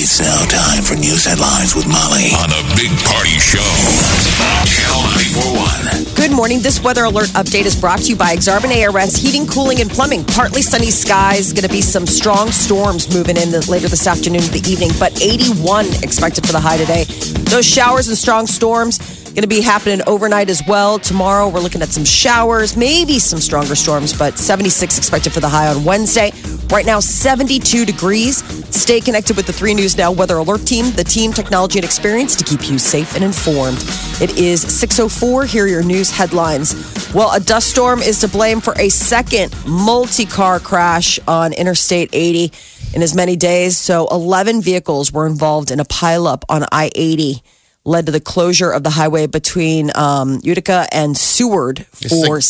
It's now time for news headlines with Molly on a big party show on Channel 941. Good morning. This weather alert update is brought to you by Exarban ARS Heating, Cooling, and Plumbing. Partly sunny skies. Going to be some strong storms moving in the, later this afternoon to the evening, but 81 expected for the high today. Those showers and strong storms going to be happening overnight as well. Tomorrow we're looking at some showers, maybe some stronger storms, but 76 expected for the high on Wednesday. Right now, 72 degrees. Stay connected with the 3 News Now Weather Alert Team, the team, technology, and experience to keep you safe and informed. It is 6.04. Here are your news headlines. Well, a dust storm is to blame for a second multi car crash on Interstate 80 in as many days. So 11 vehicles were involved in a pileup on I 80 led to the closure of the highway between um, Utica and Seward for.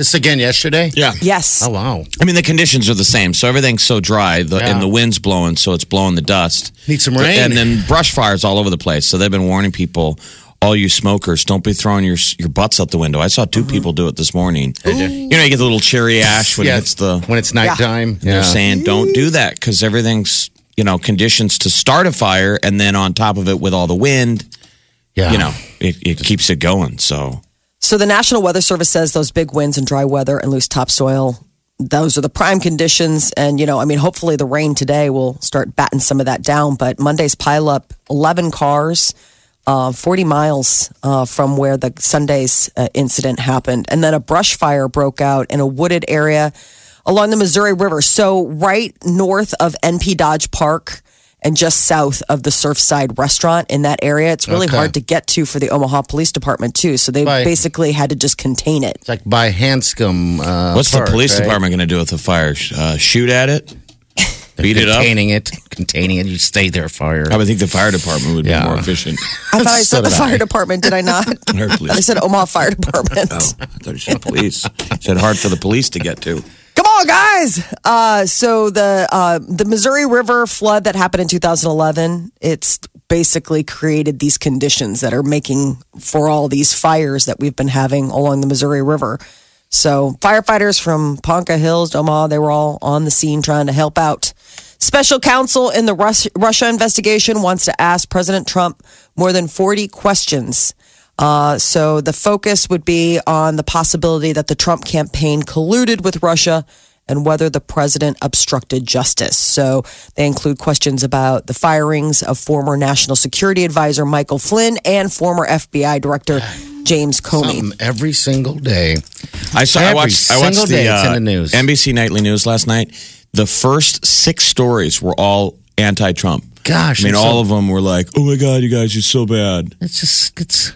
This again yesterday? Yeah. Yes. Oh, wow. I mean, the conditions are the same. So everything's so dry, the, Yeah. and the wind's blowing, so it's blowing the dust. Need some rain. And then brush fires all over the place. So they've been warning people, all you smokers, don't be throwing your your butts out the window. I saw 2 mm-hmm. people do it this morning. You know, you get the little cherry ash when Yeah, it hits the. when it's nighttime. They're Yeah. saying don't do that because everything's you know conditions to start a fire, and then on top of it with all the wind, yeah. you know, it, it keeps it going. So So the National Weather Service says those big winds and dry weather and loose topsoil, those are the prime conditions. And, you know, I mean, hopefully the rain today will start batting some of that down. But Monday's pileup, 11 cars, uh, 40 miles uh, from where the Sunday's uh, incident happened. And then a brush fire broke out in a wooded area along the Missouri River. So right north of NP Dodge Park. And just south of the Surfside restaurant in that area. It's really Okay. hard to get to for the Omaha Police Department, too. So they Right. basically had to just contain it. It's like by Hanscom. Uh, what's Park, the police right? department going to do with the fire? Uh, shoot at it? Beat it up? Containing it. Containing it. You stay there, fire. I would think the fire department would be more efficient. I thought I So said the fire I. department, did I not? Heard police. I said Omaha Fire Department. Oh, I thought you said police. said hard for the police to get to. Guys! Uh, so the uh, the Missouri River flood that happened in 2011, it's basically created these conditions that are making for all these fires that we've been having along the Missouri River. So firefighters from Ponca Hills, Omaha, they were all on the scene trying to help out. Special counsel in the Rus- Russia investigation wants to ask President Trump more than 40 questions. Uh, so the focus would be on the possibility that the Trump campaign colluded with Russia and whether the president obstructed justice. So they include questions about the firings of former National Security Advisor Michael Flynn and former FBI Director James Comey. Something every single day. I saw. I watched. I watched the, day in uh, the news. NBC Nightly News last night. The first six stories were all anti-Trump. Gosh, I mean, all so- of them were like, "Oh my God, you guys you're so bad." It's just it's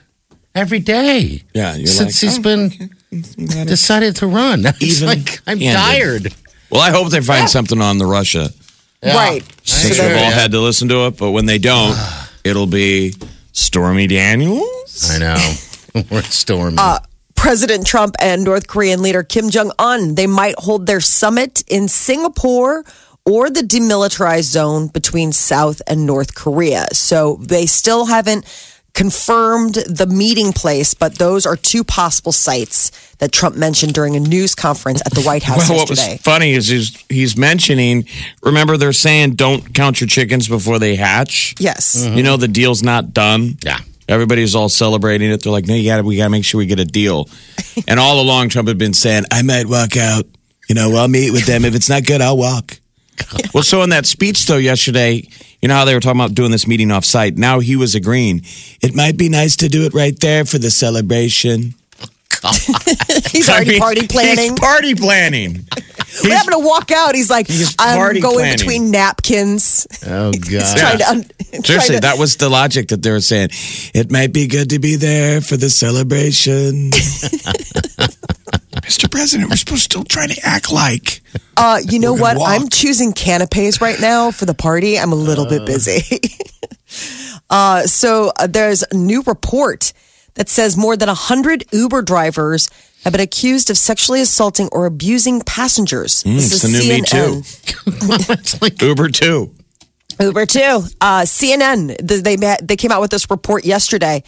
every day. Yeah, you're Since like, he's oh, been decided to run. It's Even like I'm handed. tired. Well, I hope they find something on the Russia. Right. Since sure, we've all had to listen to it, but when they don't, it'll be Stormy Daniels. I know. We're storming. Uh, President Trump and North Korean leader Kim Jong un, they might hold their summit in Singapore or the demilitarized zone between South and North Korea. So they still haven't confirmed the meeting place, but those are two possible sites that Trump mentioned during a news conference at the White House Well, what was funny is he's, he's mentioning. Remember, they're saying don't count your chickens before they hatch. Yes. Mm-hmm. You know the deal's not done. Yeah. Everybody's all celebrating it. They're like, no, you got to, we got to make sure we get a deal. and all along, Trump had been saying, I might walk out. You know, I'll meet with them. If it's not good, I'll walk. well, so in that speech though yesterday, you know how they were talking about doing this meeting off site. Now he was agreeing. It might be nice to do it right there for the celebration. He's I already mean, party planning. He's party planning. We're having to walk out. He's like, He's I'm going planning. between napkins. oh God. Trying to, un- trying Seriously, to- that was the logic that they were saying. It might be good to be there for the celebration. Mr. President, we're supposed to still try to act like. Uh, you know what? gonna I'm choosing canapes right now for the party. I'm a little Uh. bit busy. Uh, so uh, there's a new report that says more than 100 Uber drivers have been accused of sexually assaulting or abusing passengers. Mm, This it's is the new Me Too. it's like Uber too. Uber too. Uh, CNN. th- They they came out with this report yesterday.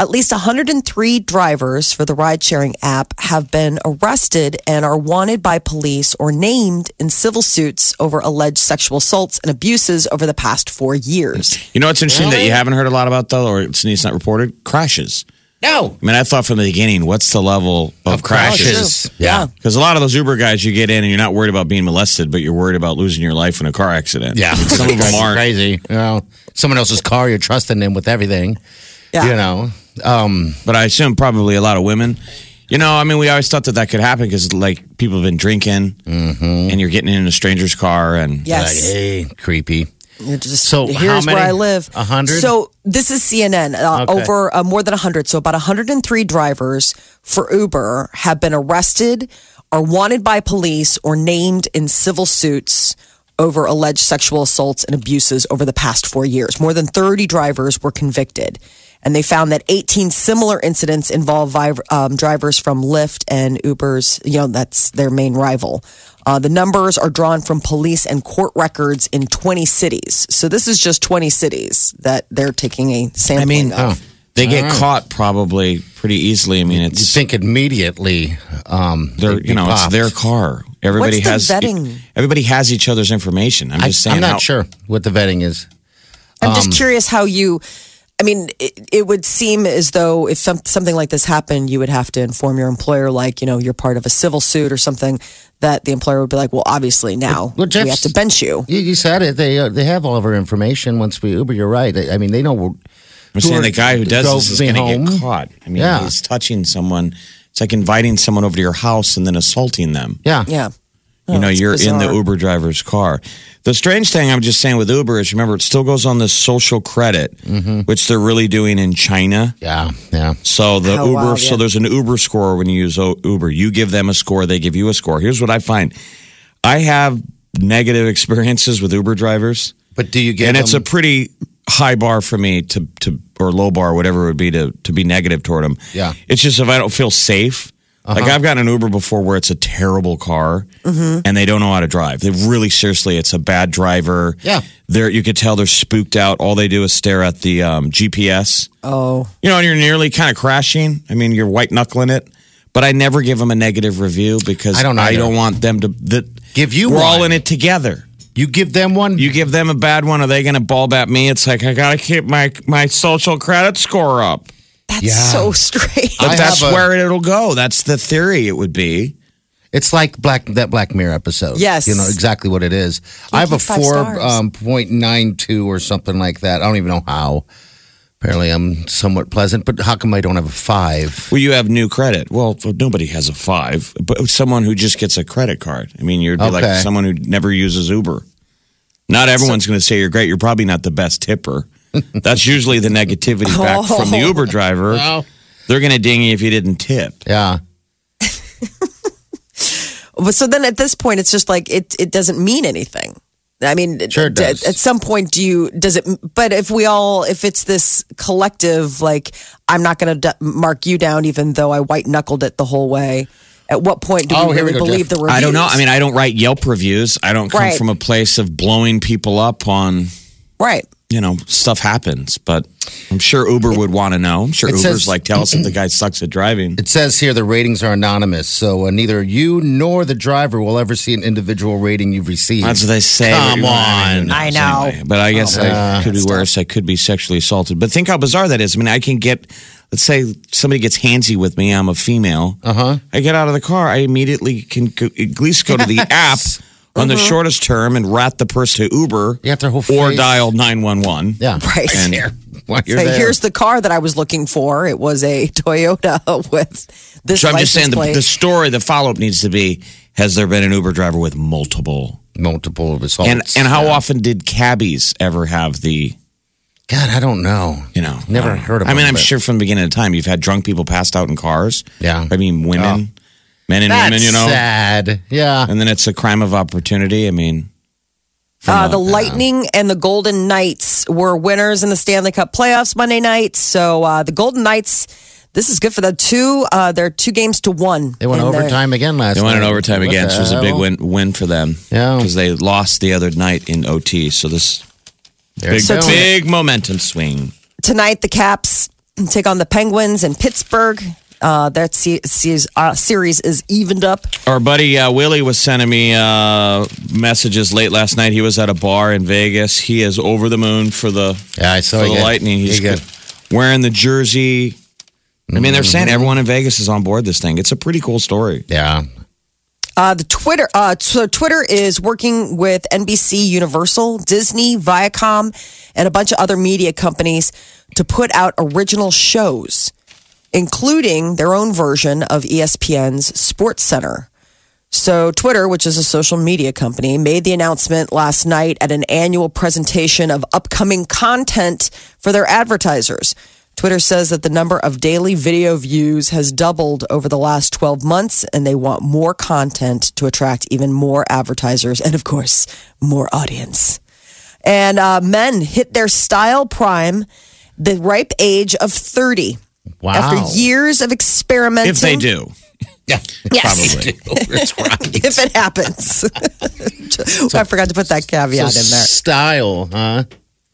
At least 103 drivers for the ride sharing app have been arrested and are wanted by police or named in civil suits over alleged sexual assaults and abuses over the past four years. You know what's interesting that you haven't heard a lot about though, or it's, it's not reported? Crashes. no I mean, I thought from the beginning, what's the level of, of crashes? crashes. Oh, yeah. Because a lot of those Uber guys, you get in and you're not worried about being molested, but you're worried about losing your life in a car accident. Yeah, Some of them aren't. crazy. You know, someone else's car, you're trusting them with everything. Yeah. You know, um, But I assume probably a lot of women. You know, I mean, we always thought that that could happen because like people have been drinking and you're getting in a stranger's car and like, hey, creepy. You're just, So here's how many? where I live. A hundred? So this is CNN. Uh, Okay. Over uh, more than 100. So about 103 drivers for Uber have been arrested, are wanted by police, or named in civil suits over alleged sexual assaults and abuses over the past four years. More than 30 drivers were convicted. And they found that 18 similar incidents involve um, drivers from Lyft and Uber's, you know, that's their main rival. Uh, the numbers are drawn from police and court records in 20 cities. So this is just 20 cities that they're taking a sample. I mean, of. they get caught probably pretty easily. I mean, it's You think immediately, um, they're you know it's their car. Everybody What's the has vetting? Everybody has each other's information. I'm I, just saying. I'm not how- sure what the vetting is. I'm um, just curious how you. I mean, it, it would seem as though if some, something like this happened, you would have to inform your employer, like, you know, you're part of a civil suit or something, that the employer would be like, well, obviously now Well, we Jeff's- have to bench you. You, you said it. They uh, they have all of our information. Once we Uber, you're right. I I mean, they know. I'm saying the guy who does Drove this is going to get caught. I mean, Yeah. he's touching someone. It's like inviting someone over to your house and then assaulting them. Yeah. Yeah. You know, you're in the. Uber driver's car. The strange thing I'm just saying with Uber is remember, it still goes on the social credit, Mm-hmm. which they're really doing in China. Yeah. Yeah. So the Oh, Uber, wow, so there's an Uber score when you use Uber. You give them a score, they give you a score. Here's what I find: I have negative experiences with Uber drivers, But do you get? and it's a pretty high bar for me to to or low bar, whatever it would be to to be negative toward them. Yeah. it's just if I don't feel safe. Like I've gotten an Uber before where it's a terrible car and they don't know how to drive. They really seriously, it's a bad driver. Yeah. they're you could tell they're spooked out. All they do is stare at the um, GPS. Oh, You know, and you're nearly kind of crashing. I mean, you're white knuckling it. But I never give them a negative review because I don't I don't want them to. That Give you We're all in it together. you give them one. You give them a bad one, are they going to ball bat me? It's like I got to keep my my social credit score up. That's Yeah. so strange. But I that's a- where it'll go. That's the theory. It would be. It's like black that Black Mirror episode. Yes. you know exactly what it is. I have a give five four um, point nine two or something like that. I don't even know how. Apparently, I'm somewhat pleasant, but how come I don't have a five? Well, you have new credit. Well, nobody has a five, but someone who just gets a credit card. I mean, you'd be like someone who never uses Uber. Not everyone's going to say you're great. You're probably not the best tipper. That's usually the negativity back from the oh. Uber driver. Oh. They're going to ding you if you didn't tip. Yeah, But so then at this point, it's just like it it doesn't mean anything. I mean, Sure d- At some point, do you does it? But if we all, if it's this collective, like I'm not going to d- mark you down, even though I white knuckled it the whole way. At what point do Oh, we here we really go, believe Jeff. the reviews? I don't know. I mean, I don't write Yelp reviews. I don't come Right. from a place of blowing people up on, right? You know, stuff happens. But I'm sure Uber would want to know. I'm sure It Uber's says- like, tell us if the guy sucks at driving. it says here the ratings are anonymous, so uh, neither you nor the driver will ever see an individual rating you've received. That's what they say. Come on. knows I know. anyway. But I guess I could be worse. I could be sexually assaulted. But think how bizarre that is. I mean, I can get, let's say somebody gets handsy with me. I'm a female. Uh huh. I get out of the car. I immediately can go, at least go to the app on the mm-hmm. shortest term and rat the person to Uber You have their whole or face. dial 911. yeah, Right. And While you're Say, there. here's the car that I was looking for. It was a Toyota with this. so I'm just license saying the, plate. the story, the follow up needs to be has there been an Uber driver with multiple? multiple assaults. And, and how Yeah. often did cabbies ever have the God, I don't know. you know, Never heard of I mean, them, I'm but- sure from the beginning of time you've had drunk people passed out in cars. Yeah. I mean, women, men and That's women, you know. sad. Yeah. And then it's a crime of opportunity. I mean, Uh, the Lightning and the Golden Knights were winners in the Stanley Cup playoffs Monday night. So uh, the Golden Knights, this is good for them. Two, uh, they're two games to one. They went in their- overtime again last night. They night. went in overtime What again. the So it was a big hell? win win for them. Yeah. Because they lost the other night in OT. So this They're big, doing it. big momentum swing. Tonight, the Caps take on the Penguins in Pittsburgh. Uh, that se- se- uh, series is evened up. Our buddy uh, Willie was sending me uh, messages late last night. He was at a bar in Vegas. He is over the moon for the Yeah, I saw for you. the Lightning. He's You good. wearing the jersey. I mean, they're Mm-hmm. saying everyone in Vegas is on board this thing. It's a pretty cool story. Yeah. Uh, the Twitter, uh, so Twitter is working with NBC, Universal, Disney, Viacom, and a bunch of other media companies to put out original shows, including their own version of ESPN's SportsCenter. So, Twitter, which is a social media company, made the announcement last night at an annual presentation of upcoming content for their advertisers. Twitter says that the number of daily video views has doubled over the last 12 months, and they want more content to attract even more advertisers and, of course, more audience. And uh, men hit their style prime, the ripe age of 30. Wow. After years of experimenting. If they do. Yeah. Yes. That's right. if it happens. so, I forgot to put that caveat So in there. Style, huh?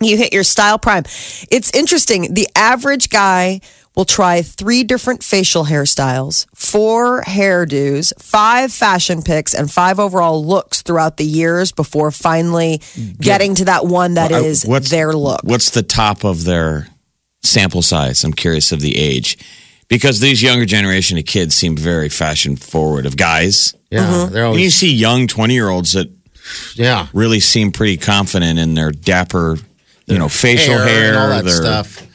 You hit your style prime. It's interesting. The average guy will try three different facial hairstyles, four hairdos, five fashion picks, and five overall looks throughout the years before finally getting to that one that Uh, is what's- their look. What's the top of their sample size? I'm curious of the age. Because these younger generation of kids seem very fashion forward of guys. Yeah. Mm-hmm. They're And you see young 20 year olds that yeah. really seem pretty confident in their dapper, you know, facial hair, and all that their- stuff.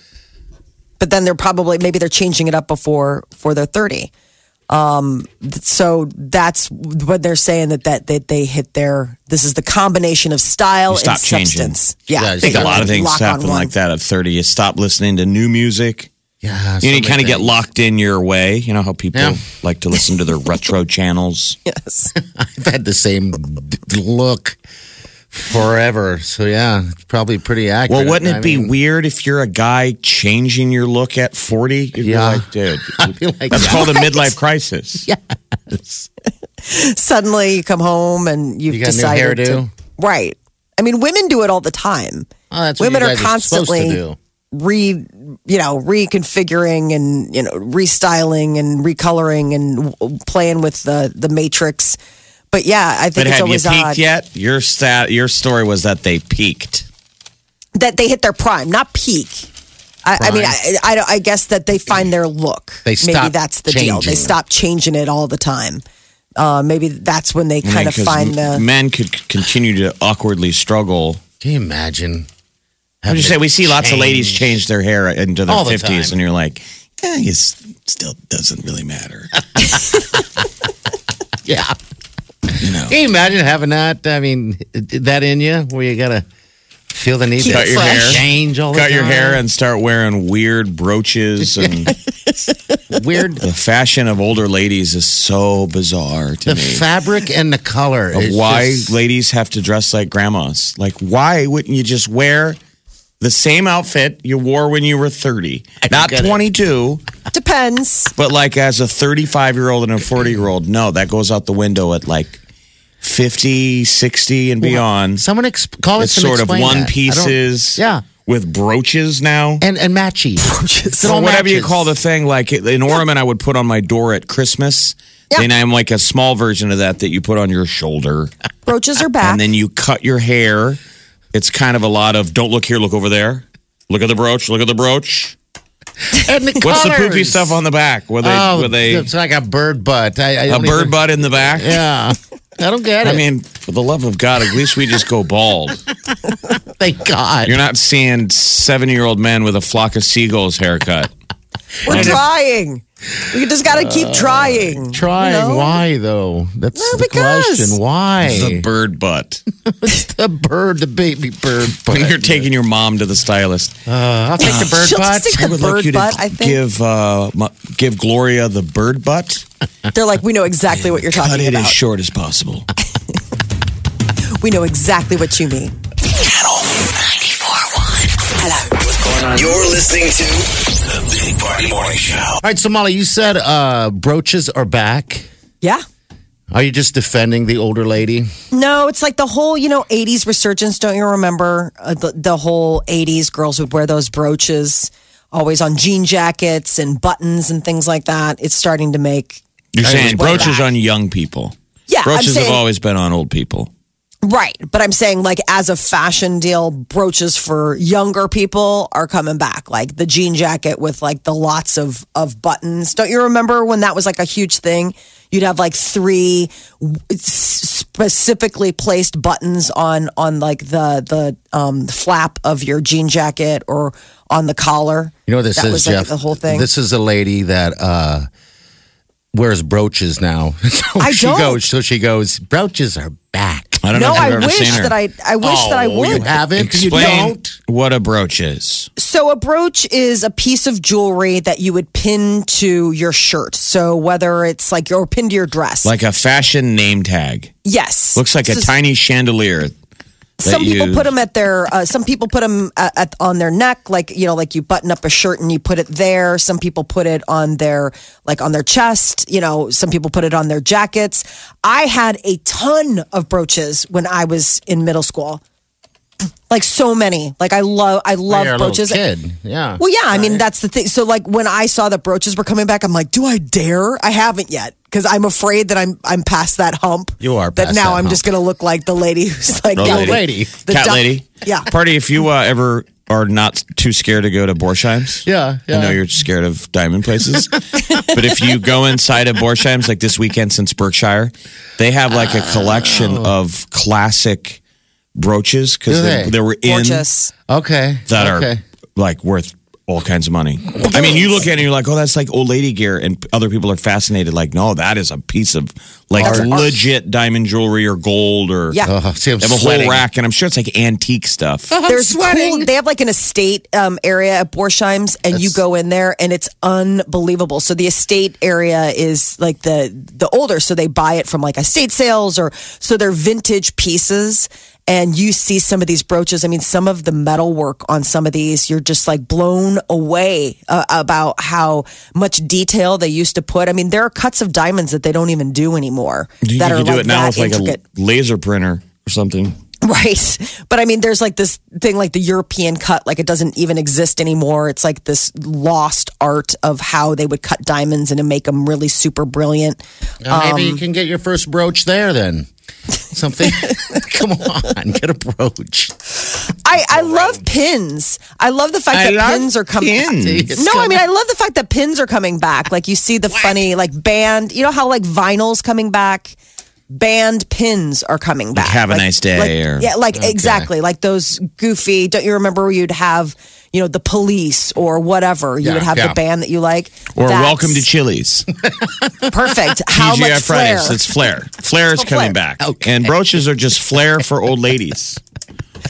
but then they're probably maybe they're changing it up before for they're 30 um so that's what they're saying that that, that they hit their this is the combination of style You stop and changing. substance yeah, Yeah, I think a lot of things lock on happen like that at 30. You stop listening to new music. Yeah. You, know, you kind of get locked in your way. You know how people Yeah. like to listen to their retro channels. yes I've had the same look forever. So yeah, it's probably pretty accurate. Well, wouldn't it I be mean, weird if you're a guy changing your look at 40? You'd Yeah. like, dude, I feel like that's that. called a midlife crisis. Yes. Suddenly you come home and you've You got a new decided to hairdo? right i mean women do it all the time Oh, that's what women you are guys supposed to constantly do. re you know reconfiguring and you know restyling and recoloring and w- playing with the the matrix but yeah i think But it's have you peaked odd yet? Your stat, your story was that they peaked. that they hit their prime not peak I, I mean, I, I, I guess that they find their look. They maybe stop that's the deal. They changing. stop changing it all the time. Uh, maybe that's when they I mean, kind of 'cause find m- the. men could continue to awkwardly struggle. Can you imagine? I just say we see lots of ladies change their hair into their All the fifties, and you're like, eh, it still doesn't really matter. Yeah. You know, Can you imagine having that? I mean, that in you where you gotta feel the need Keep to it your fresh. change all the cut your hair and start wearing weird brooches and weird. the fashion of older ladies is so bizarre to The me. fabric and the color. of why just- ladies have to dress like grandmas. Like, why wouldn't you just wear the same outfit you wore when you were 30? Not get it. 22, Depends. but like as a 35 year old and a 40 year old. No, that goes out the window at like 50, 60, and beyond. someone exp- call It's it sort of one pieces. Yeah. With brooches now. and and matchy. It Or all whatever you call the thing, like an ornament I would put on my door at Christmas. Yeah. Then I'm like a small version of that that you put on your shoulder. Brooches are back. and then you cut your hair. It's kind of a lot of don't look here, look over there. Look at the brooch, look at the brooch. And the What's the poopy stuff on the back? Were they Oh, were they it's like a bird butt. I, I a bird even- butt in the back? Yeah, I don't get it. I mean, for the love of God, at least we just go bald. thank God. You're not seeing seven year old men with a flock of seagulls haircut. We're trying. We just got to keep trying. trying. you know? Why though? That's No, the because- question. Why The bird butt. the bird, the baby bird butt? When you're taking your mom to the stylist, Uh, I'll take the bird She'll butt. just take the would like bird you to butt. I think give uh, mu- give Gloria the bird butt. they're like, we know exactly what you're talking about. Cut talking it about. as short as possible. we know exactly what you mean. Channel 94.1. Hello. You're listening to the Big Party Morning Show. All right, so Molly, you said uh, brooches are back. Yeah. Are you just defending the older lady? No, it's like the whole, you know, 80s resurgence. Don't you remember uh, the, the whole 80s girls would wear those brooches always on jean jackets and buttons and things like that. It's starting to make You're saying brooches back. on young people. Yeah, Brooches saying- have always been on old people. Right. But I'm saying, like, as a fashion deal, brooches for younger people are coming back. Like the jean jacket with like the lots of, of buttons. Don't you remember when that was like a huge thing? You'd have like three specifically placed buttons on, on like the, the, um, flap of your jean jacket or on the collar. You know what this that is, was like the whole thing. This is a lady that uh, wears brooches now. so I she don't. goes. So she goes. Brooches are back. I don't no, know if I I've ever wish seen her. that I, I wish that I Oh, would. You haven't. Explain You don't. what a brooch is. So a brooch is a piece of jewelry that you would pin to your shirt. So whether it's like or pin to your dress. Like a fashion name tag. yes. Looks like a tiny chandelier. Some people you- put them at their. Uh, some people put them at, at, on their neck, like you know, like you button up a shirt and you put it there. Some people put it on their like on their chest. You know, some people put it on their jackets. I had a ton of brooches when I was in middle school. Like so many. Like I love. I love You're brooches. kid. Yeah. Well, yeah, I mean that's the thing. So, like when I saw that brooches were coming back, I'm like, do I dare? I haven't yet because I'm afraid that I'm I'm past that hump. You are That past now that I'm just going to look like the lady who's like Old got lady. lady. the Cat duck- lady. Yeah. Party, if you uh, ever are not too scared to go to Borsheim's. Yeah, yeah. I know you're scared of diamond places. but if you go inside of Borsheim's, like this weekend since Berkshire, they have like a collection of classic brooches because Do they, they? they were in Gorgeous. Okay. that okay. are like worth all kinds of money. I mean, you look at it and you're like, oh, that's like old lady gear. And other people are fascinated. Like, no, that is a piece of like art. legit diamond jewelry or gold or. Yeah. Oh, see, They have a sweating. whole rack, and I'm sure it's like antique stuff. There's sweating. cool. They have like an estate um, area at Borsheim's, and you go in there, and it's unbelievable. So the estate area is like the the older, so they buy it from like estate sales, or so they're vintage pieces. And you see some of these brooches. I mean, some of the metal work on some of these, you're just like blown away uh, about how much detail they used to put. I mean, there are cuts of diamonds that they don't even do anymore. You that can are do like it now that with like intricate. a laser printer or something. Right. But I mean, there's like this thing like the European cut, like it doesn't even exist anymore. It's like this lost art of how they would cut diamonds and to make them really super brilliant. Maybe Um, you can get your first brooch there then. Something. Come on, get a brooch. I, I love pins. I love the fact I that pins are coming. pins. No, I mean I love the fact that pins are coming back. Like you see the funny like band. You know how like vinyl's coming back. Band pins are coming back. Have a Like- nice day like- or- yeah, like exactly like those goofy. Don't you remember where you'd have you know the police or whatever? You Yeah, would have yeah. the band that you like. Or That's welcome to Chili's. perfect. How TGI much Fridays. flair? It's flair. Flair is coming back. And brooches are just flair for old ladies.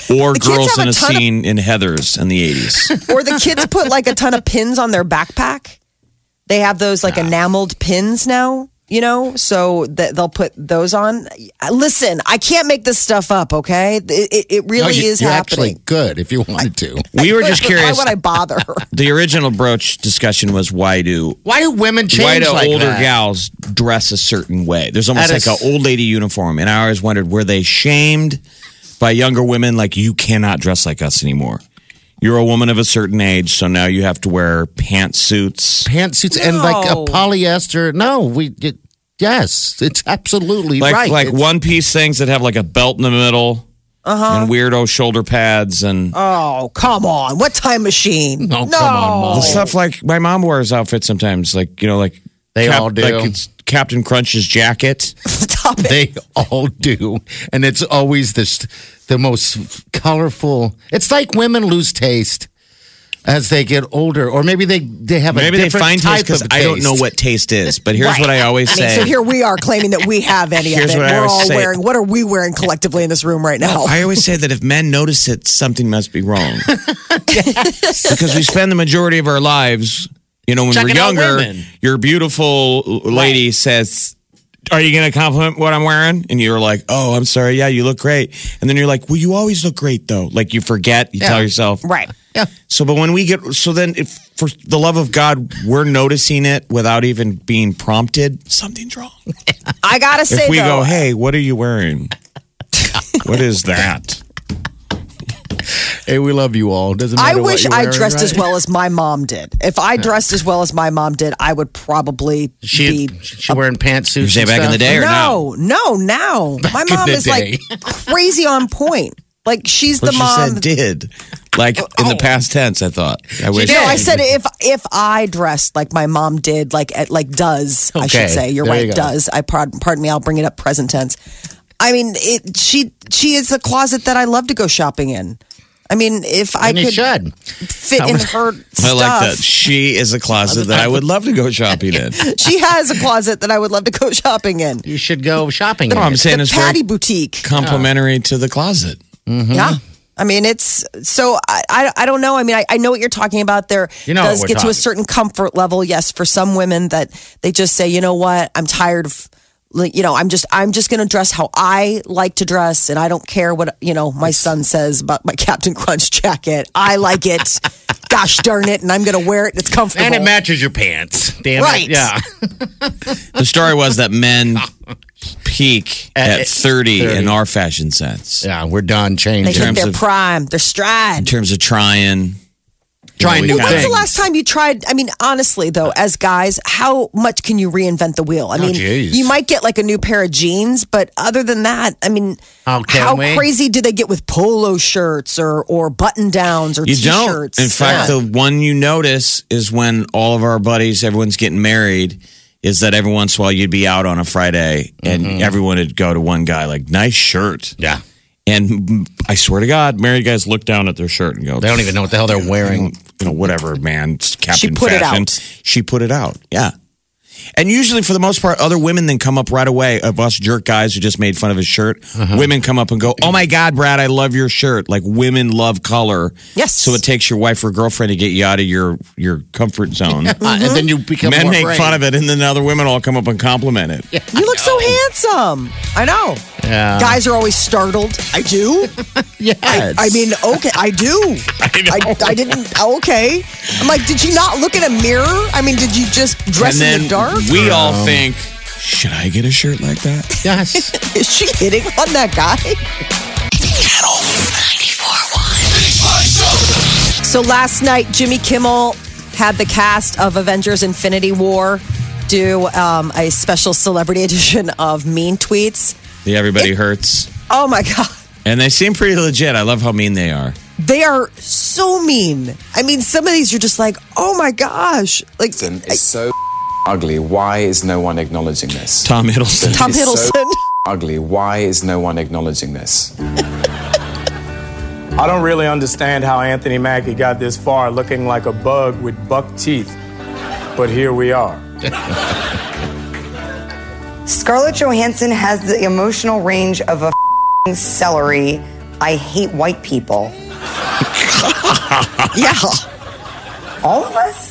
Or kids girls in a a ton of- scene in Heather's in the 80s. or the kids put like a ton of pins on their backpack. They have those like enameled pins now, you know, so that they'll put those on. Listen, I can't make this stuff up, okay? It, it, it No, really you- is you're happening. actually good if you wanted to. We were just curious Why curious. would I bother? The original brooch discussion was why do Why do women change why do like older that? gals dress a certain way? There's almost That like an old lady uniform, and I always wondered were they shamed by younger women? Like you cannot dress like us anymore. You're a woman of a certain age, so now you have to wear pantsuits. Pantsuits and like a polyester. No, we. It, yes, it's absolutely Like right. like It's- one piece things that have like a belt in the middle Uh-huh. and weirdo shoulder pads and Oh, come on. What time machine? Oh, come on, Molly. stuff like my mom wears outfits sometimes. Like you know, like They all do. Like it's Captain Crunch's jacket. Stop it. They all do, and it's always this the most colorful. It's like women lose taste as they get older, or maybe they they have a Maybe they find type taste because I don't know what taste is. But here's Right. what I always I mean, say. so here we are claiming that we have any Here's of it. what I We're always all say. wearing. What are we wearing collectively in this room right now? I always say that if men notice it, something must be wrong. Because we spend the majority of our lives, you know, when Checking we're younger, your beautiful lady says, are you going to compliment what I'm wearing? And you're like, oh, I'm sorry. Yeah, you look great. And then you're like, well, you always look great though. Like you forget, you tell yourself. Right. Yeah. So, but when we get, so then if for the love of God, we're noticing it without even being prompted, something's wrong. I gotta say If we though, go, hey, what are you wearing? what is that? Hey, we love you all. Doesn't I matter what wish you're I wearing, dressed as well as my mom did. If I dressed as well as my mom did, I would probably She, be. she wearing pantsuits. You say and back in the day or now? No, no, now my mom the is like crazy on point. Like she's But the you mom. said did. Like oh, in the Oh. past tense, I thought. I wish. No, I said if if I dressed like my mom did, like at, like does I should say? You're there right, you does. I pardon, pardon me. I'll bring it up present tense. I mean, it. She she is a closet that I love to go shopping in. I mean, if I And you could should. fit in her I stuff, like that. She is a closet that I would love to go shopping in. she has a closet that I would love to go shopping in. You should go shopping. No, in I'm saying the it's Patty Boutique. complimentary to the closet. Mm-hmm. Yeah. I mean, it's so I, I, I don't know. I mean, I, I know what you're talking about. There You know does what we're get to a certain comfort level. Yes, for some women that they just say, you know what, I'm tired of, like, you know, I'm just I'm just going to dress how I like to dress, and I don't care what you know my son says about my Captain Crunch jacket. I like it. Gosh darn it, and I'm going to wear it. It's comfortable. and it matches your pants. Damn Right. it. Yeah. The story was that men peak At at 30, 30. in our fashion sense. Yeah, we're done they changing. hit terms their of- prime, their stride. In terms of trying. Trying new got- When's things. the last time you tried? I mean, honestly, though, as guys, how much can you reinvent the wheel? I mean, geez. you might get like a new pair of jeans, but other than that, I mean, How how we? crazy do they get with polo shirts or or button downs or You t-shirts? don't. In fact, Yeah. the one you notice is when all of our buddies, everyone's getting married, is that every once in a while you'd be out on a Friday and Mm-hmm. everyone would go to one guy, like, nice shirt. Yeah. And I swear to God, married guys look down at their shirt and go, They don't even know what the hell they're wearing. You know, whatever, man. Captain put it out. She put it out. Yeah. And usually, for the most part, other women then come up right away of us jerk guys who just made fun of his shirt. Uh-huh. Women come up and go, "Oh my God, Brad, I love your shirt!" Like women love color. Yes. So it takes your wife or girlfriend to get you out of your your comfort zone. Uh, and then you become Men more make afraid. fun of it, and then other women all come up and compliment it. you look so handsome. I know. Yeah. Guys are always startled. I do. Yes. I mean, okay, I do. I, I, didn't. Okay. I'm like, did you not look in a mirror? I mean, did you just dress and then in the dark? We all think, should I get a shirt like that? yes. Is she hitting on that guy? Channel 94.1. Big Party Show. So last night, Jimmy Kimmel had the cast of Avengers Infinity War do um, a special celebrity edition of Mean Tweets. The everybody hurts, Oh my God. and they seem pretty legit. I love how mean they are. They are so mean. I mean, some of these you're just like, oh my gosh. Like Hiddleston is so ugly. Why is no one acknowledging this? Tom Hiddleston. Tom He's so Hiddleston. ugly. Why is no one acknowledging this? I don't really understand how Anthony Mackie got this far looking like a bug with buck teeth. But here we are. Scarlett Johansson has the emotional range of a f***ing celery. I hate white people. yeah. All of us?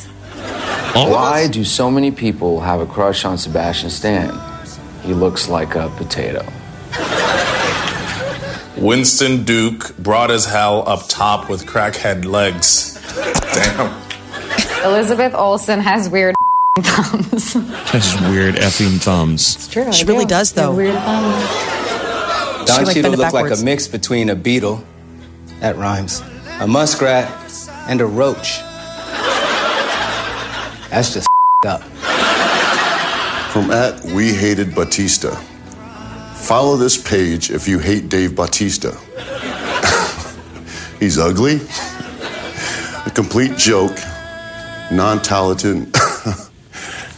Why do so many people have a crush on Sebastian Stan? He looks like a potato. Winston Duke, broad as hell, up top with crackhead legs. Damn. Elizabeth Olsen has weird thumbs. Has weird effing thumbs. It's true. She I really do. does, They have though. Weird thumbs. Don like Cheadle bend it looked like a mix between a beetle, that rhymes, a muskrat, and a roach. That's just up. From at We Hated Batista. Follow this page if you hate Dave Bautista. He's ugly, a complete joke, non talented,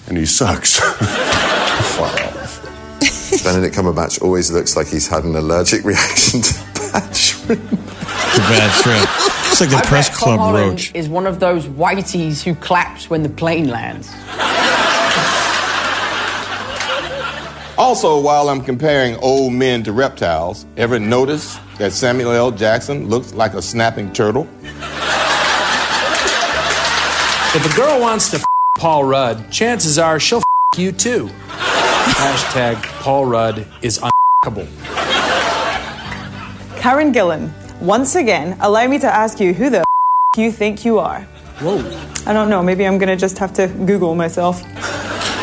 and he sucks. Benedict Cumberbatch always looks like he's had an allergic reaction to bad shrimp. It's a bad trip. It's like the press club roach. is one of those whiteys who claps when the plane lands. Also, while I'm comparing old men to reptiles, ever notice that Samuel L. Jackson looks like a snapping turtle? If a girl wants to f- Paul Rudd, chances are she'll f- you too. Hashtag Paul Rudd is unable. Karen Gillan, once again, allow me to ask you who the f- you think you are. Whoa. I don't know. Maybe I'm going to just have to Google myself.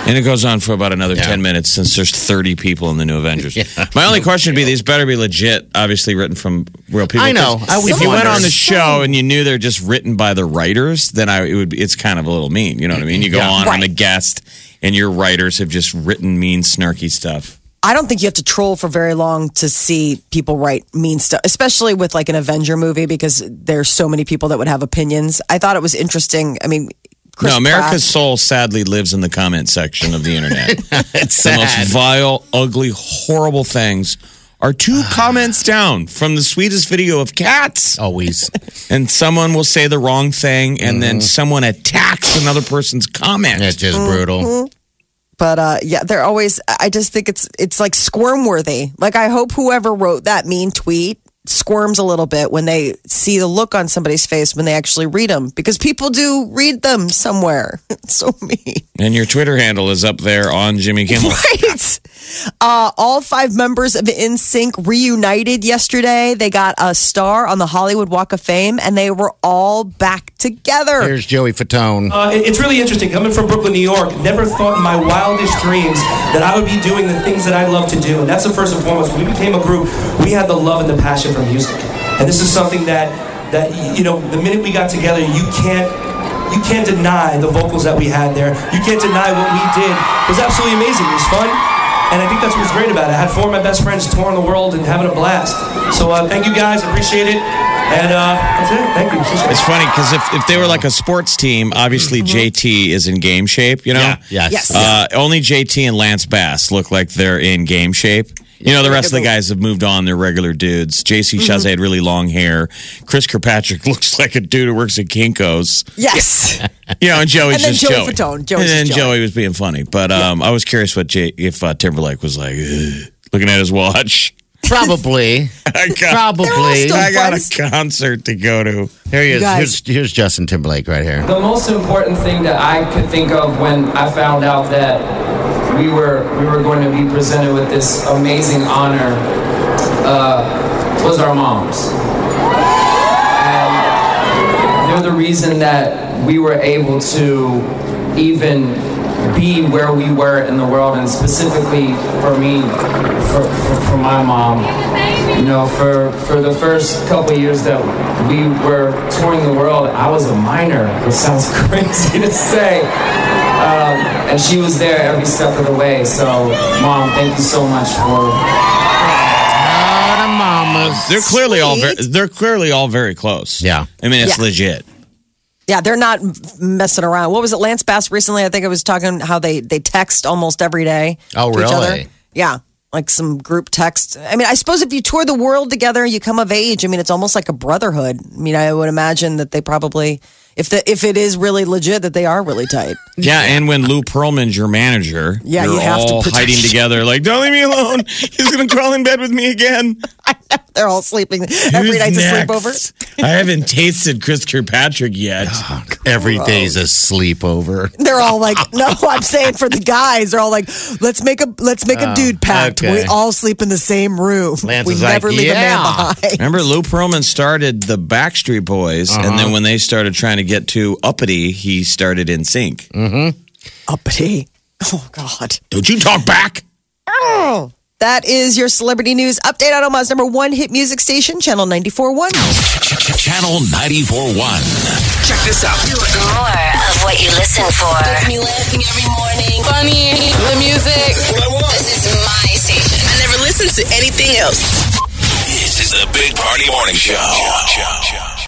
And it goes on for about another 10 minutes since there's 30 people in the new Avengers. My only question would be these better be legit, obviously written from real people. I know. I if you went on the show and you knew they're just written by the writers, then I it would be, it's kind of a little mean. You know what I mean? You go Yeah. on, I'm a guest, and your writers have just written mean, snarky stuff. I don't think you have to troll for very long to see people write mean stuff, especially with like an Avenger movie because there's so many people that would have opinions. I thought it was interesting. I mean, Chris no, America's Pratt- soul sadly lives in the comment section of the internet. it's the most vile, ugly, horrible things are two comments down from the sweetest video of cats. Always. And someone will say the wrong thing, and then someone attacks another person's comment. It's just brutal. Mhm. But uh, yeah, they're always. I just think it's it's like squirm worthy. Like I hope whoever wrote that mean tweet squirms a little bit when they see the look on somebody's face when they actually read them because people do read them somewhere. It's so mean. And your Twitter handle is up there on Jimmy Kimmel. Right. Uh, all five members of NSYNC reunited yesterday. They got a star on the Hollywood Walk of Fame, and they were all back together. Here's Joey Fatone. Uh, it's really interesting. Coming from Brooklyn, New York, never thought in my wildest dreams that I would be doing the things that I love to do. And that's the first and foremost. When we became a group, we had the love and the passion for music. And this is something that, that you know, the minute we got together, you can't. You can't deny the vocals that we had there. You can't deny what we did. It was absolutely amazing. It was fun. And I think that's what's great about it. I had four of my best friends touring the world and having a blast. So uh, thank you guys. Appreciate it. And uh, that's it. Thank you. Appreciate it. It's funny because if, if they were like a sports team, obviously JT is in game shape, you know? Mm-hmm. Yeah. Yes. Yes. Uh, only JT and Lance Bass look like they're in game shape. You know, the rest of the guys have moved on. They're regular dudes. JC Mm-hmm. Chasez had really long hair. Chris Kirkpatrick looks like a dude who works at Kinko's. Yes. You know, and Joey's And then just Joey Joey. Fatone. Joey's and then just Joey. Joey was being funny. But um, I was curious what Jay, if uh, Timberlake was like, "Ugh," looking at his watch. Probably. I got, Probably. I got a concert to go to. Here he is. guys- Here's, here's Justin Timberlake right here. The most important thing that I could think of when I found out that we were we were going to be presented with this amazing honor uh, was our moms. And they're the reason that we were able to even be where we were in the world, and specifically for me, for, for, for my mom. You know, for, for the first couple years that we were touring the world, I was a minor, which sounds crazy to say. Um, and she was there every step of the way. So, mom, thank you so much for They're clearly all very, they're clearly all very close. Yeah, I mean it's Yeah. legit. Yeah, they're not messing around. What was it, Lance Bass recently? I think I was talking how they they text almost every day. Oh, to each other. really? Yeah, like some group text. I mean, I suppose if you tour the world together, you come of age. I mean, it's almost like a brotherhood. I mean, I would imagine that they probably, if the if it is really legit, that they are really tight. Yeah, and when Lou Pearlman's your manager, Yeah, you're you have to all protect- hiding together, like, don't leave me alone. He's gonna crawl in bed with me again. They're all sleeping every Who's night's a next? sleepover. I haven't tasted Chris Kirkpatrick yet. Every day's a sleepover. They're all like, no, I'm saying for the guys, they're all like, let's make a let's make a Oh, dude pact. okay. We all sleep in the same room. Lance we is like, never leave a man behind. Remember, Lou Pearlman started the Backstreet Boys, and Uh-huh. then when they started trying to get too uppity, he started NSYNC. Mm-hmm. Uppity. Oh God. Don't you talk back? Oh. That is your celebrity news update on Omaha's number one hit music station, Channel 94.1. Channel 94.1. Check this out. More of what you listen for. Gets me laughing every morning. Funny. The music. This is my station. I never listen to anything else. This is the Big Party Morning Show.